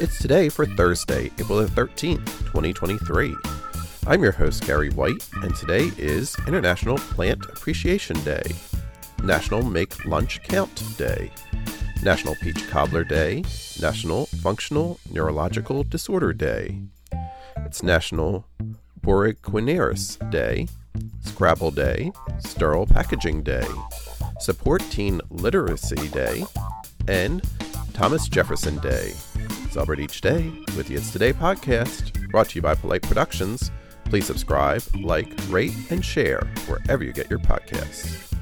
It's today for Thursday, April the 13th, 2023. I'm your host, Gary White, and today is International Plant Appreciation Day, National Make Lunch Count Day, National Peach Cobbler Day, National Functional Neurological Disorder Day. It's National Borinqueneers Day, Scrabble Day, Sterile Packaging Day, Support Teen Literacy Day, and Thomas Jefferson Day. Celebrate each day with the It's Today podcast, brought to you by Polite Productions. Please subscribe, like, rate, and share wherever you get your podcasts.